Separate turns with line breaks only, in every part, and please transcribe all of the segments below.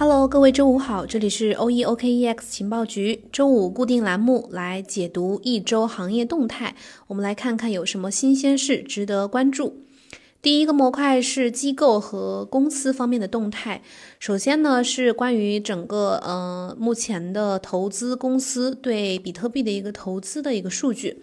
Hello，各位周五好，这里是 O E O K E X 情报局周五固定栏目，来解读一周行业动态。我们来看看有什么新鲜事值得关注。第一个模块是机构和公司方面的动态。首先呢，是关于整个呃目前的投资公司对比特币的一个投资的一个数据。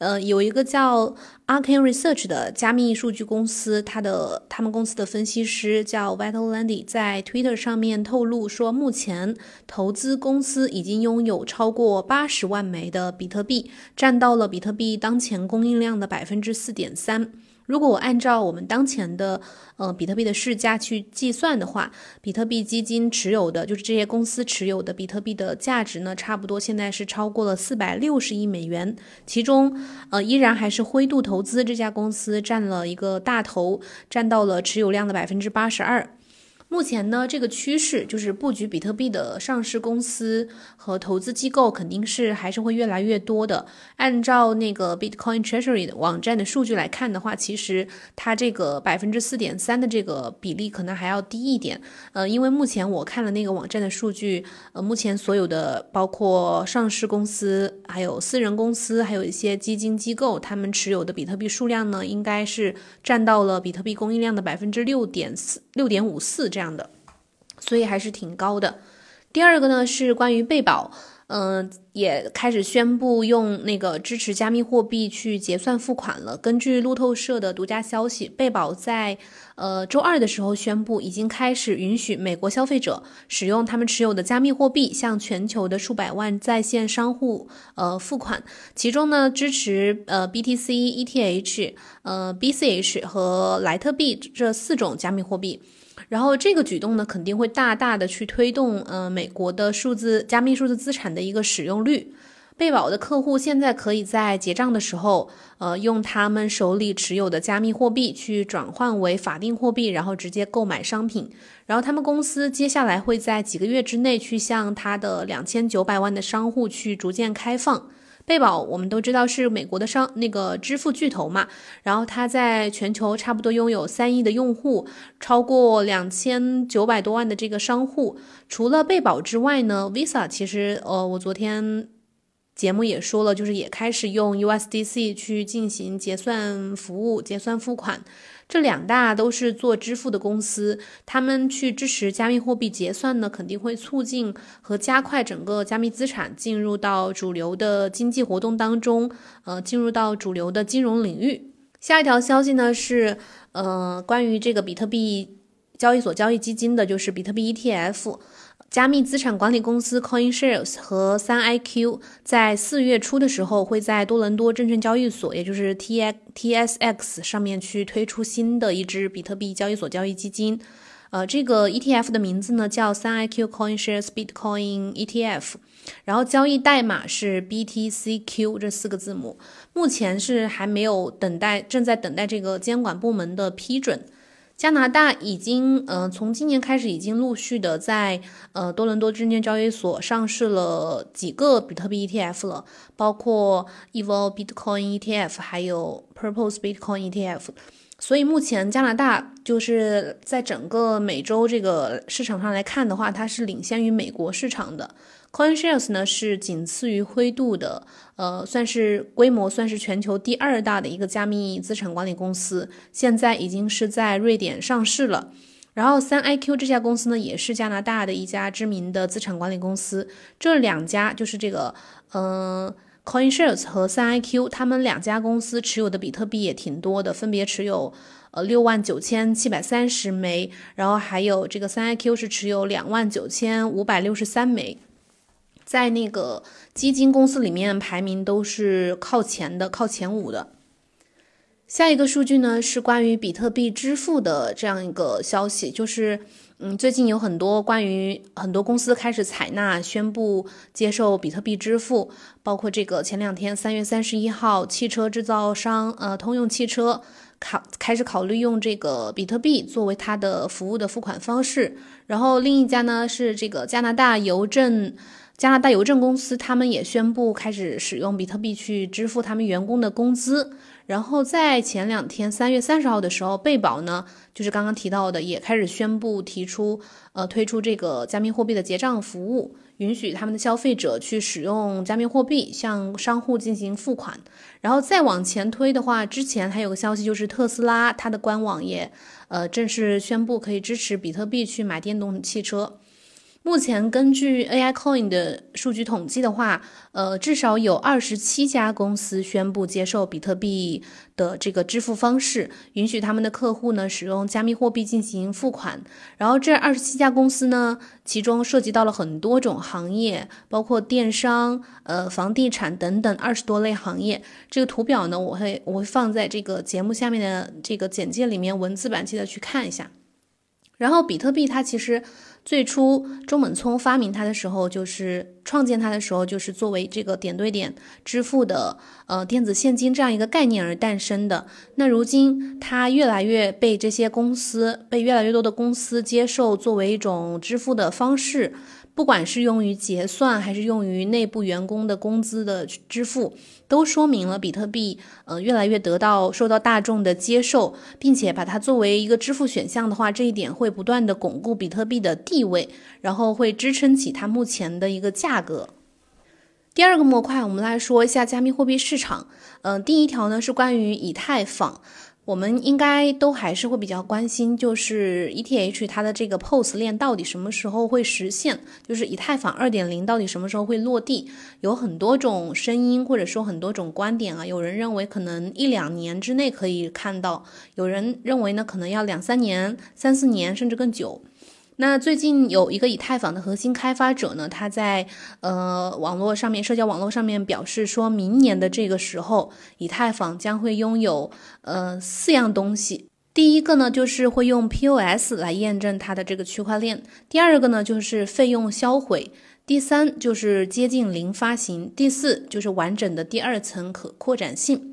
呃，有一个叫 Arcane Research 的加密数据公司，它的他们公司的分析师叫 Vital Landy，在 Twitter 上面透露说，目前投资公司已经拥有超过八十万枚的比特币，占到了比特币当前供应量的百分之四点三。如果我按照我们当前的呃比特币的市价去计算的话，比特币基金持有的就是这些公司持有的比特币的价值呢，差不多现在是超过了四百六十亿美元，其中呃依然还是灰度投资这家公司占了一个大头，占到了持有量的百分之八十二。目前呢，这个趋势就是布局比特币的上市公司和投资机构肯定是还是会越来越多的。按照那个 Bitcoin Treasury 的网站的数据来看的话，其实它这个百分之四点三的这个比例可能还要低一点。呃，因为目前我看了那个网站的数据，呃，目前所有的包括上市公司、还有私人公司、还有一些基金机构，他们持有的比特币数量呢，应该是占到了比特币供应量的百分之六点四、六点五四这样。这样的，所以还是挺高的。第二个呢是关于贝宝，嗯，也开始宣布用那个支持加密货币去结算付款了。根据路透社的独家消息，贝宝在呃周二的时候宣布，已经开始允许美国消费者使用他们持有的加密货币向全球的数百万在线商户呃付款，其中呢支持呃 BTC、ETH、呃 BCH 和莱特币这四种加密货币。然后这个举动呢，肯定会大大的去推动，呃，美国的数字加密数字资产的一个使用率。贝宝的客户现在可以在结账的时候，呃，用他们手里持有的加密货币去转换为法定货币，然后直接购买商品。然后他们公司接下来会在几个月之内去向他的两千九百万的商户去逐渐开放。贝宝，我们都知道是美国的商那个支付巨头嘛，然后它在全球差不多拥有三亿的用户，超过两千九百多万的这个商户。除了贝宝之外呢，Visa 其实呃，我昨天节目也说了，就是也开始用 USDC 去进行结算服务、结算付款。这两大都是做支付的公司，他们去支持加密货币结算呢，肯定会促进和加快整个加密资产进入到主流的经济活动当中，呃，进入到主流的金融领域。下一条消息呢是，呃，关于这个比特币交易所交易基金的，就是比特币 ETF。加密资产管理公司 CoinShares 和三 IQ 在四月初的时候，会在多伦多证券交易所，也就是 T X T S X 上面去推出新的一支比特币交易所交易基金。呃，这个 ETF 的名字呢叫三 IQ CoinShares Bitcoin ETF，然后交易代码是 BTCQ 这四个字母。目前是还没有等待，正在等待这个监管部门的批准。加拿大已经，呃，从今年开始已经陆续的在，呃，多伦多证券交易所上市了几个比特币 ETF 了，包括 Evo Bitcoin ETF，还有 Purpose Bitcoin ETF。所以目前加拿大就是在整个美洲这个市场上来看的话，它是领先于美国市场的。CoinShares 呢是仅次于灰度的，呃，算是规模算是全球第二大的一个加密资产管理公司，现在已经是在瑞典上市了。然后三 IQ 这家公司呢也是加拿大的一家知名的资产管理公司。这两家就是这个，嗯，CoinShares 和三 IQ，他们两家公司持有的比特币也挺多的，分别持有呃六万九千七百三十枚，然后还有这个三 IQ 是持有两万九千五百六十三枚。在那个基金公司里面排名都是靠前的，靠前五的。下一个数据呢是关于比特币支付的这样一个消息，就是嗯，最近有很多关于很多公司开始采纳宣布接受比特币支付，包括这个前两天三月三十一号，汽车制造商呃通用汽车考开始考虑用这个比特币作为它的服务的付款方式，然后另一家呢是这个加拿大邮政。加拿大邮政公司他们也宣布开始使用比特币去支付他们员工的工资。然后在前两天，三月三十号的时候，贝宝呢，就是刚刚提到的，也开始宣布提出，呃，推出这个加密货币的结账服务，允许他们的消费者去使用加密货币向商户进行付款。然后再往前推的话，之前还有个消息，就是特斯拉它的官网也，呃，正式宣布可以支持比特币去买电动汽车。目前根据 AI Coin 的数据统计的话，呃，至少有二十七家公司宣布接受比特币的这个支付方式，允许他们的客户呢使用加密货币进行付款。然后这二十七家公司呢，其中涉及到了很多种行业，包括电商、呃房地产等等二十多类行业。这个图表呢，我会我会放在这个节目下面的这个简介里面，文字版记得去看一下。然后比特币它其实。最初，中本聪发明它的时候，就是创建它的时候，就是作为这个点对点支付的呃电子现金这样一个概念而诞生的。那如今，它越来越被这些公司，被越来越多的公司接受作为一种支付的方式。不管是用于结算，还是用于内部员工的工资的支付，都说明了比特币呃越来越得到受到大众的接受，并且把它作为一个支付选项的话，这一点会不断的巩固比特币的地位，然后会支撑起它目前的一个价格。第二个模块，我们来说一下加密货币市场。嗯，第一条呢是关于以太坊。我们应该都还是会比较关心，就是 ETH 它的这个 POS 链到底什么时候会实现？就是以太坊二点零到底什么时候会落地？有很多种声音或者说很多种观点啊。有人认为可能一两年之内可以看到，有人认为呢可能要两三年、三四年甚至更久。那最近有一个以太坊的核心开发者呢，他在呃网络上面、社交网络上面表示，说明年的这个时候，以太坊将会拥有呃四样东西。第一个呢，就是会用 POS 来验证它的这个区块链；第二个呢，就是费用销毁；第三就是接近零发行；第四就是完整的第二层可扩展性。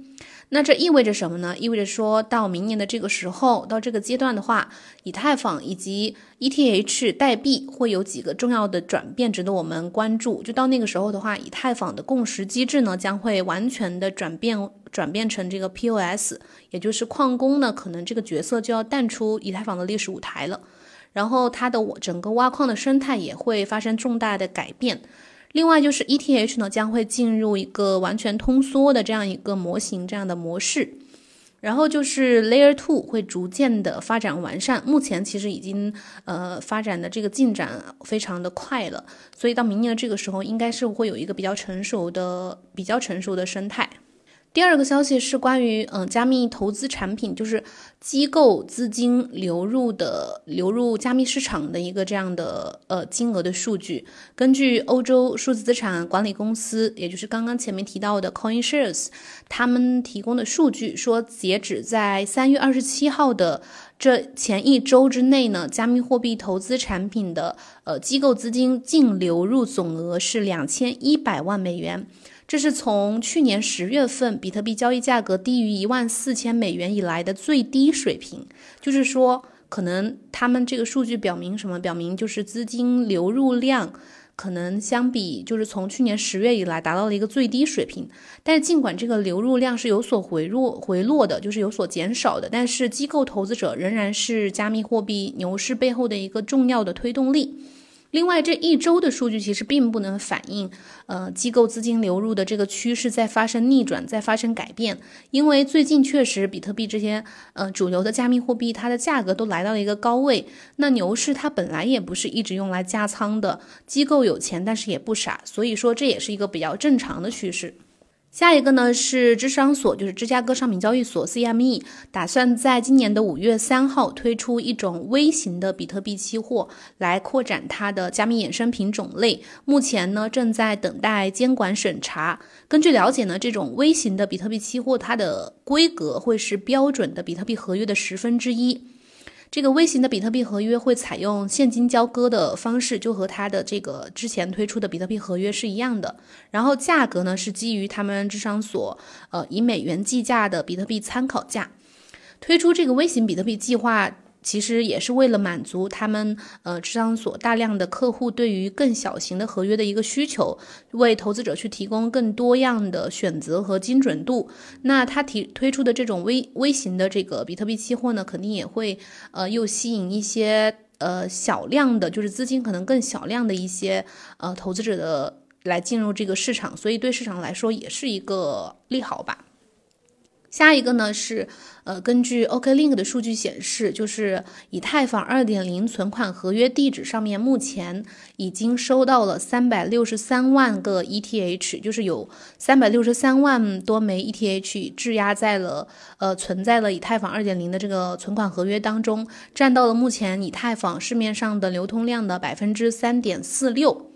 那这意味着什么呢？意味着说到明年的这个时候，到这个阶段的话，以太坊以及 ETH 代币会有几个重要的转变，值得我们关注。就到那个时候的话，以太坊的共识机制呢，将会完全的转变，转变成这个 POS，也就是矿工呢，可能这个角色就要淡出以太坊的历史舞台了。然后它的整个挖矿的生态也会发生重大的改变。另外就是 ETH 呢将会进入一个完全通缩的这样一个模型这样的模式，然后就是 Layer Two 会逐渐的发展完善，目前其实已经呃发展的这个进展非常的快了，所以到明年的这个时候应该是会有一个比较成熟的比较成熟的生态。第二个消息是关于嗯加密投资产品，就是机构资金流入的流入加密市场的一个这样的呃金额的数据。根据欧洲数字资产管理公司，也就是刚刚前面提到的 CoinShares，他们提供的数据说，截止在三月二十七号的这前一周之内呢，加密货币投资产品的呃机构资金净流入总额是两千一百万美元。这是从去年十月份比特币交易价格低于一万四千美元以来的最低水平。就是说，可能他们这个数据表明什么？表明就是资金流入量可能相比就是从去年十月以来达到了一个最低水平。但是尽管这个流入量是有所回落回落的，就是有所减少的，但是机构投资者仍然是加密货币牛市背后的一个重要的推动力。另外，这一周的数据其实并不能反映，呃，机构资金流入的这个趋势在发生逆转，在发生改变。因为最近确实，比特币这些呃主流的加密货币，它的价格都来到了一个高位。那牛市它本来也不是一直用来加仓的，机构有钱，但是也不傻，所以说这也是一个比较正常的趋势。下一个呢是芝商所，就是芝加哥商品交易所 （CME），打算在今年的五月三号推出一种微型的比特币期货，来扩展它的加密衍生品种类。目前呢正在等待监管审查。根据了解呢，这种微型的比特币期货，它的规格会是标准的比特币合约的十分之一。这个微型的比特币合约会采用现金交割的方式，就和它的这个之前推出的比特币合约是一样的。然后价格呢是基于他们智商所呃以美元计价的比特币参考价。推出这个微型比特币计划其实也是为了满足他们呃智商所大量的客户对于更小型的合约的一个需求，为投资者去提供更多样的选择和精准度。那他提推出的这种微微型的这个比特币期货呢，肯定也会呃又吸引一些呃小量的，就是资金可能更小量的一些呃投资者的来进入这个市场，所以对市场来说也是一个利好吧。下一个呢是，呃，根据 OKLink 的数据显示，就是以太坊2.0存款合约地址上面目前已经收到了363万个 ETH，就是有363万多枚 ETH 质押在了，呃，存在了以太坊2.0的这个存款合约当中，占到了目前以太坊市面上的流通量的百分之三点四六。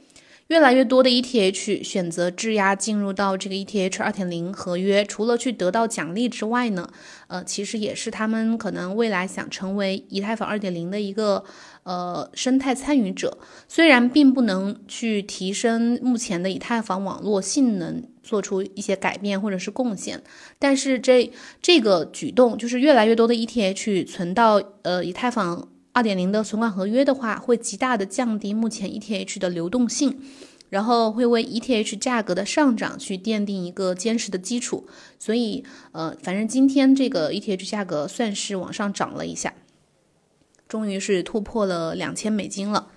越来越多的 ETH 选择质押进入到这个 ETH 二点零合约，除了去得到奖励之外呢，呃，其实也是他们可能未来想成为以太坊二点零的一个呃生态参与者。虽然并不能去提升目前的以太坊网络性能，做出一些改变或者是贡献，但是这这个举动就是越来越多的 ETH 存到呃以太坊。二点零的存款合约的话，会极大的降低目前 ETH 的流动性，然后会为 ETH 价格的上涨去奠定一个坚实的基础。所以，呃，反正今天这个 ETH 价格算是往上涨了一下，终于是突破了两千美金了。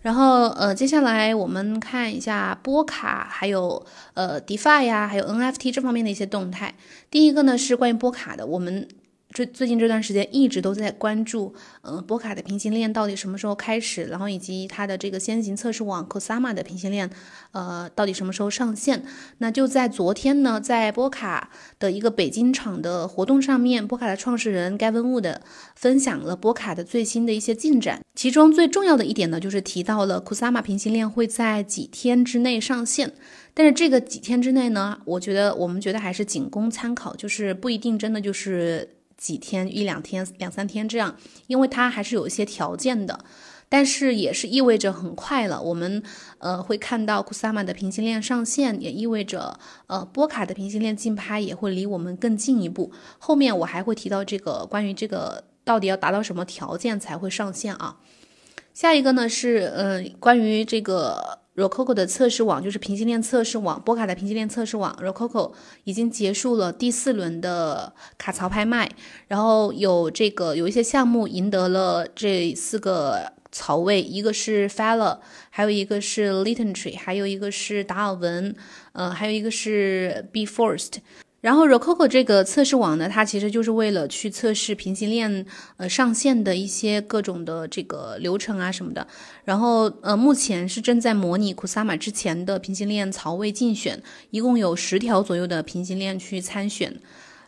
然后，呃，接下来我们看一下波卡，还有呃 DeFi 呀，还有 NFT 这方面的一些动态。第一个呢是关于波卡的，我们。最最近这段时间一直都在关注，嗯，波卡的平行链到底什么时候开始，然后以及它的这个先行测试网 Cosma 的平行链，呃，到底什么时候上线？那就在昨天呢，在波卡的一个北京场的活动上面，波卡的创始人 Gavin Wood 分享了波卡的最新的一些进展，其中最重要的一点呢，就是提到了 Cosma 平行链会在几天之内上线，但是这个几天之内呢，我觉得我们觉得还是仅供参考，就是不一定真的就是。几天一两天两三天这样，因为它还是有一些条件的，但是也是意味着很快了。我们呃会看到 Kusama 的平行链上线，也意味着呃波卡的平行链竞拍也会离我们更进一步。后面我还会提到这个关于这个到底要达到什么条件才会上线啊？下一个呢是呃关于这个。Rococo 的测试网就是平行链测试网，波卡的平行链测试网 Rococo 已经结束了第四轮的卡槽拍卖，然后有这个有一些项目赢得了这四个槽位，一个是 f e l l a 还有一个是 Litentry，还有一个是达尔文，呃，还有一个是 Be Forced。然后 Rococo 这个测试网呢，它其实就是为了去测试平行链呃上线的一些各种的这个流程啊什么的。然后呃，目前是正在模拟 Kusama 之前的平行链槽位竞选，一共有十条左右的平行链去参选。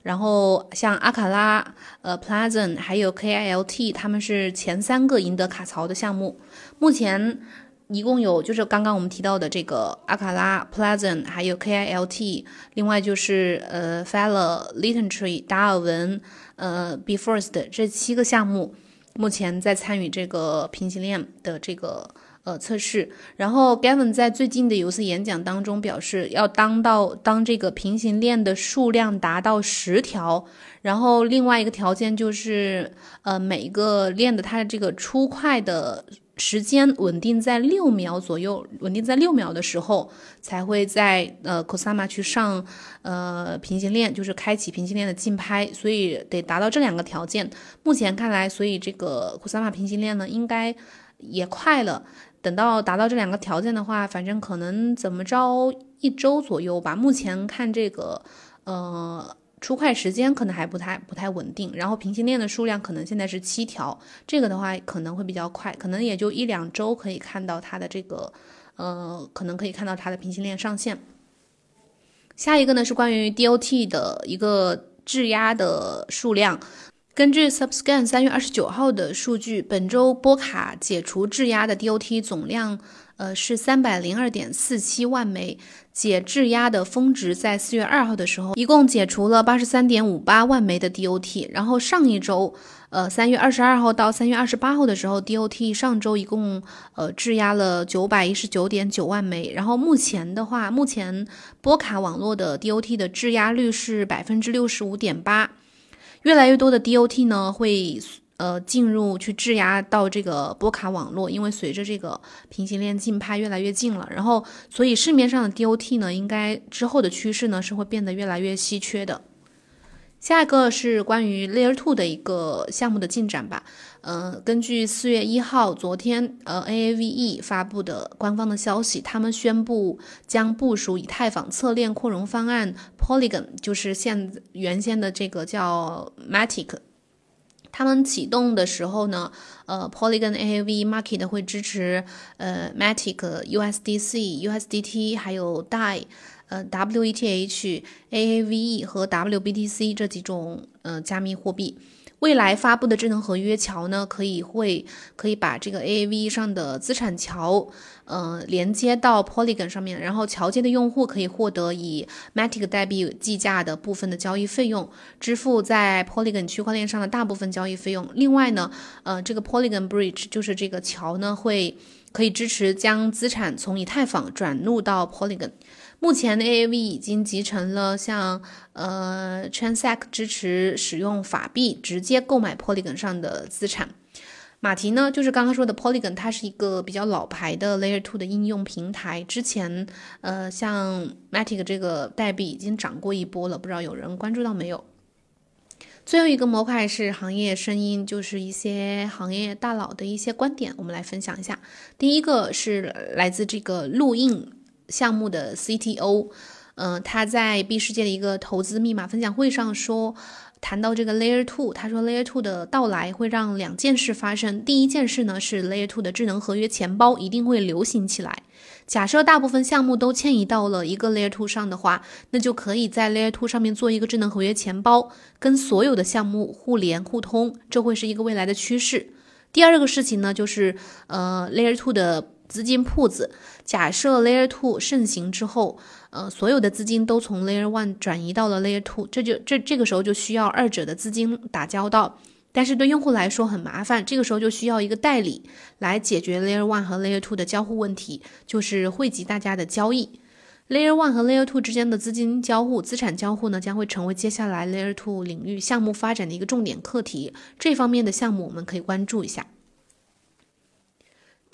然后像阿卡拉、呃 Plazen 还有 KILT，他们是前三个赢得卡槽的项目。目前。一共有就是刚刚我们提到的这个阿卡拉、Pleasant，还有 KILT，另外就是呃 Fellow Littentree、达尔文、呃 Be First 这七个项目，目前在参与这个平行链的这个呃测试。然后 Gavin 在最近的有次演讲当中表示，要当到当这个平行链的数量达到十条，然后另外一个条件就是呃每一个链的它的这个出块的。时间稳定在六秒左右，稳定在六秒的时候，才会在呃 Cosama 去上呃平行链，就是开启平行链的竞拍，所以得达到这两个条件。目前看来，所以这个 Cosama 平行链呢，应该也快了。等到达到这两个条件的话，反正可能怎么着一周左右吧。目前看这个呃。出块时间可能还不太不太稳定，然后平行链的数量可能现在是七条，这个的话可能会比较快，可能也就一两周可以看到它的这个，呃，可能可以看到它的平行链上线。下一个呢是关于 DOT 的一个质押的数量，根据 Subscan 三月二十九号的数据，本周波卡解除质押的 DOT 总量。呃，是三百零二点四七万枚解质押的峰值，在四月二号的时候，一共解除了八十三点五八万枚的 DOT。然后上一周，呃，三月二十二号到三月二十八号的时候，DOT 上周一共呃质押了九百一十九点九万枚。然后目前的话，目前波卡网络的 DOT 的质押率是百分之六十五点八。越来越多的 DOT 呢会。呃进入去质押到这个波卡网络，因为随着这个平行链竞拍越来越近了，然后所以市面上的 DOT 呢，应该之后的趋势呢是会变得越来越稀缺的。下一个是关于 Layer Two 的一个项目的进展吧。呃，根据四月一号昨天呃 AAVE 发布的官方的消息，他们宣布将部署以太坊侧链扩容方案 Polygon，就是现原先的这个叫 Matic。他们启动的时候呢，呃，Polygon AAV Market 会支持呃 Matic、USDC、USDT 还有 DAI。呃，WETH、AAVE 和 WBTC 这几种呃加密货币，未来发布的智能合约桥呢，可以会可以把这个 AAV 上的资产桥，呃，连接到 Polygon 上面，然后桥接的用户可以获得以 Matic 代币计价的部分的交易费用，支付在 Polygon 区块链上的大部分交易费用。另外呢，呃，这个 Polygon Bridge 就是这个桥呢，会可以支持将资产从以太坊转入到 Polygon。目前的 AAV 已经集成了像呃 Transact 支持使用法币直接购买 Polygon 上的资产。马蹄呢，就是刚刚说的 Polygon，它是一个比较老牌的 Layer Two 的应用平台。之前呃像 Matic 这个代币已经涨过一波了，不知道有人关注到没有？最后一个模块是行业声音，就是一些行业大佬的一些观点，我们来分享一下。第一个是来自这个录印。项目的 CTO，嗯，他在 B 世界的一个投资密码分享会上说，谈到这个 Layer Two，他说 Layer Two 的到来会让两件事发生。第一件事呢是 Layer Two 的智能合约钱包一定会流行起来。假设大部分项目都迁移到了一个 Layer Two 上的话，那就可以在 Layer Two 上面做一个智能合约钱包，跟所有的项目互联互通，这会是一个未来的趋势。第二个事情呢，就是呃 Layer Two 的。资金铺子，假设 Layer Two 盛行之后，呃，所有的资金都从 Layer One 转移到了 Layer Two，这就这这个时候就需要二者的资金打交道，但是对用户来说很麻烦，这个时候就需要一个代理来解决 Layer One 和 Layer Two 的交互问题，就是汇集大家的交易。Layer One 和 Layer Two 之间的资金交互、资产交互呢，将会成为接下来 Layer Two 领域项目发展的一个重点课题，这方面的项目我们可以关注一下。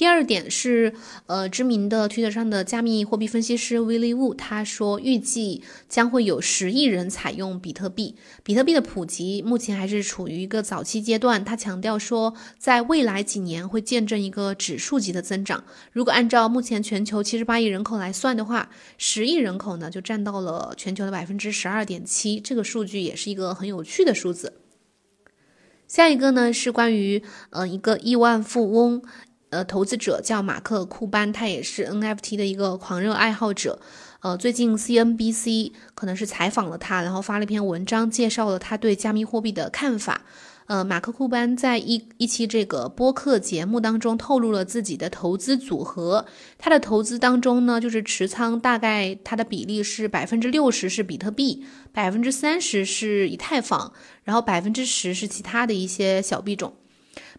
第二点是，呃，知名的推特上的加密货币分析师 Willie Wu 他说，预计将会有十亿人采用比特币。比特币的普及目前还是处于一个早期阶段。他强调说，在未来几年会见证一个指数级的增长。如果按照目前全球七十八亿人口来算的话，十亿人口呢就占到了全球的百分之十二点七。这个数据也是一个很有趣的数字。下一个呢是关于，呃，一个亿万富翁。呃，投资者叫马克库班，他也是 NFT 的一个狂热爱好者。呃，最近 CNBC 可能是采访了他，然后发了一篇文章，介绍了他对加密货币的看法。呃，马克库班在一一期这个播客节目当中透露了自己的投资组合。他的投资当中呢，就是持仓大概他的比例是百分之六十是比特币，百分之三十是以太坊，然后百分之十是其他的一些小币种。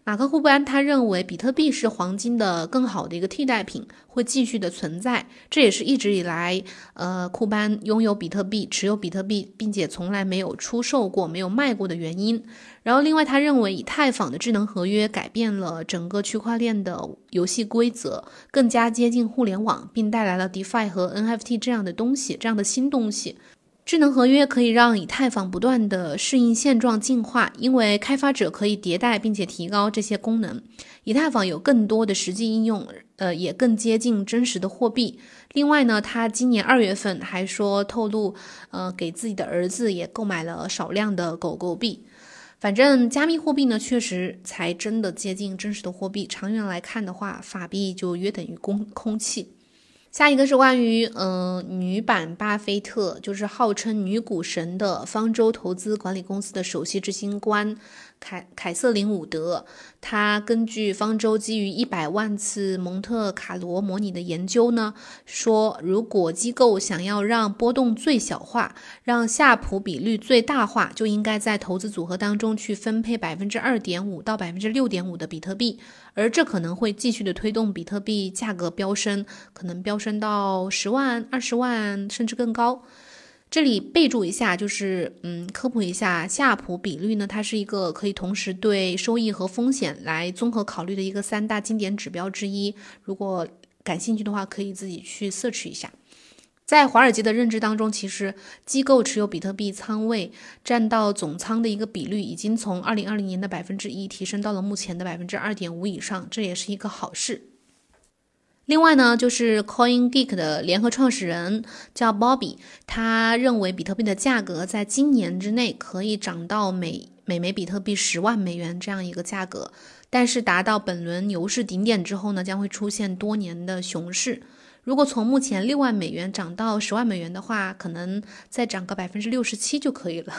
马克·库班他认为，比特币是黄金的更好的一个替代品，会继续的存在。这也是一直以来，呃，库班拥有比特币、持有比特币，并且从来没有出售过、没有卖过的原因。然后，另外他认为，以太坊的智能合约改变了整个区块链的游戏规则，更加接近互联网，并带来了 DeFi 和 NFT 这样的东西，这样的新东西。智能合约可以让以太坊不断的适应现状进化，因为开发者可以迭代并且提高这些功能。以太坊有更多的实际应用，呃，也更接近真实的货币。另外呢，他今年二月份还说透露，呃，给自己的儿子也购买了少量的狗狗币。反正加密货币呢，确实才真的接近真实的货币。长远来看的话，法币就约等于空空气。下一个是关于，嗯，女版巴菲特，就是号称女股神的方舟投资管理公司的首席执行官。凯凯瑟琳伍德，他根据方舟基于一百万次蒙特卡罗模拟的研究呢，说如果机构想要让波动最小化，让夏普比率最大化，就应该在投资组合当中去分配百分之二点五到百分之六点五的比特币，而这可能会继续的推动比特币价格飙升，可能飙升到十万、二十万甚至更高。这里备注一下，就是嗯，科普一下，夏普比率呢，它是一个可以同时对收益和风险来综合考虑的一个三大经典指标之一。如果感兴趣的话，可以自己去 search 一下。在华尔街的认知当中，其实机构持有比特币仓位占到总仓的一个比率，已经从二零二零年的百分之一提升到了目前的百分之二点五以上，这也是一个好事。另外呢，就是 CoinGeek 的联合创始人叫 Bobby，他认为比特币的价格在今年之内可以涨到每每枚比特币十万美元这样一个价格，但是达到本轮牛市顶点之后呢，将会出现多年的熊市。如果从目前六万美元涨到十万美元的话，可能再涨个百分之六十七就可以了。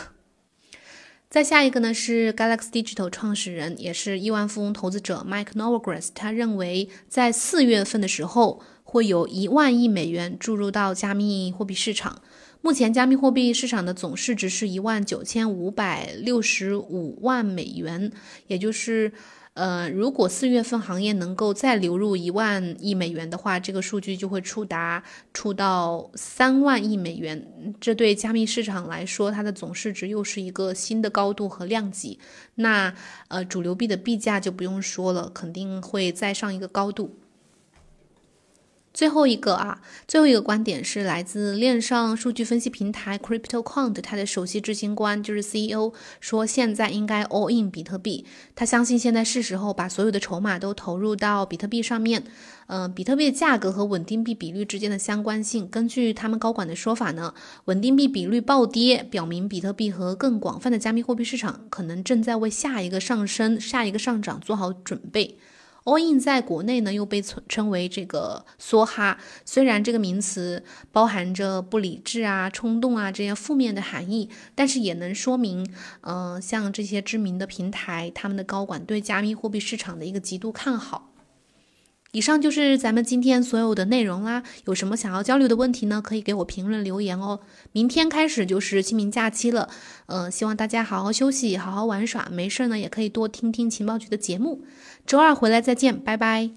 再下一个呢是 Galaxy Digital 创始人，也是亿万富翁投资者 Mike Novogratz。他认为，在四月份的时候，会有一万亿美元注入到加密货币市场。目前，加密货币市场的总市值是一万九千五百六十五万美元，也就是。呃，如果四月份行业能够再流入一万亿美元的话，这个数据就会触达触到三万亿美元。这对加密市场来说，它的总市值又是一个新的高度和量级。那呃，主流币的币价就不用说了，肯定会再上一个高度。最后一个啊，最后一个观点是来自链上数据分析平台 CryptoQuant，它的首席执行官就是 CEO 说，现在应该 all in 比特币。他相信现在是时候把所有的筹码都投入到比特币上面。嗯，比特币价格和稳定币比率之间的相关性，根据他们高管的说法呢，稳定币比率暴跌，表明比特币和更广泛的加密货币市场可能正在为下一个上升、下一个上涨做好准备。All in 在国内呢又被称称为这个梭哈，虽然这个名词包含着不理智啊、冲动啊这些负面的含义，但是也能说明，嗯，像这些知名的平台，他们的高管对加密货币市场的一个极度看好。以上就是咱们今天所有的内容啦。有什么想要交流的问题呢？可以给我评论留言哦。明天开始就是清明假期了，嗯，希望大家好好休息，好好玩耍。没事呢，也可以多听听情报局的节目。周二回来再见，拜拜。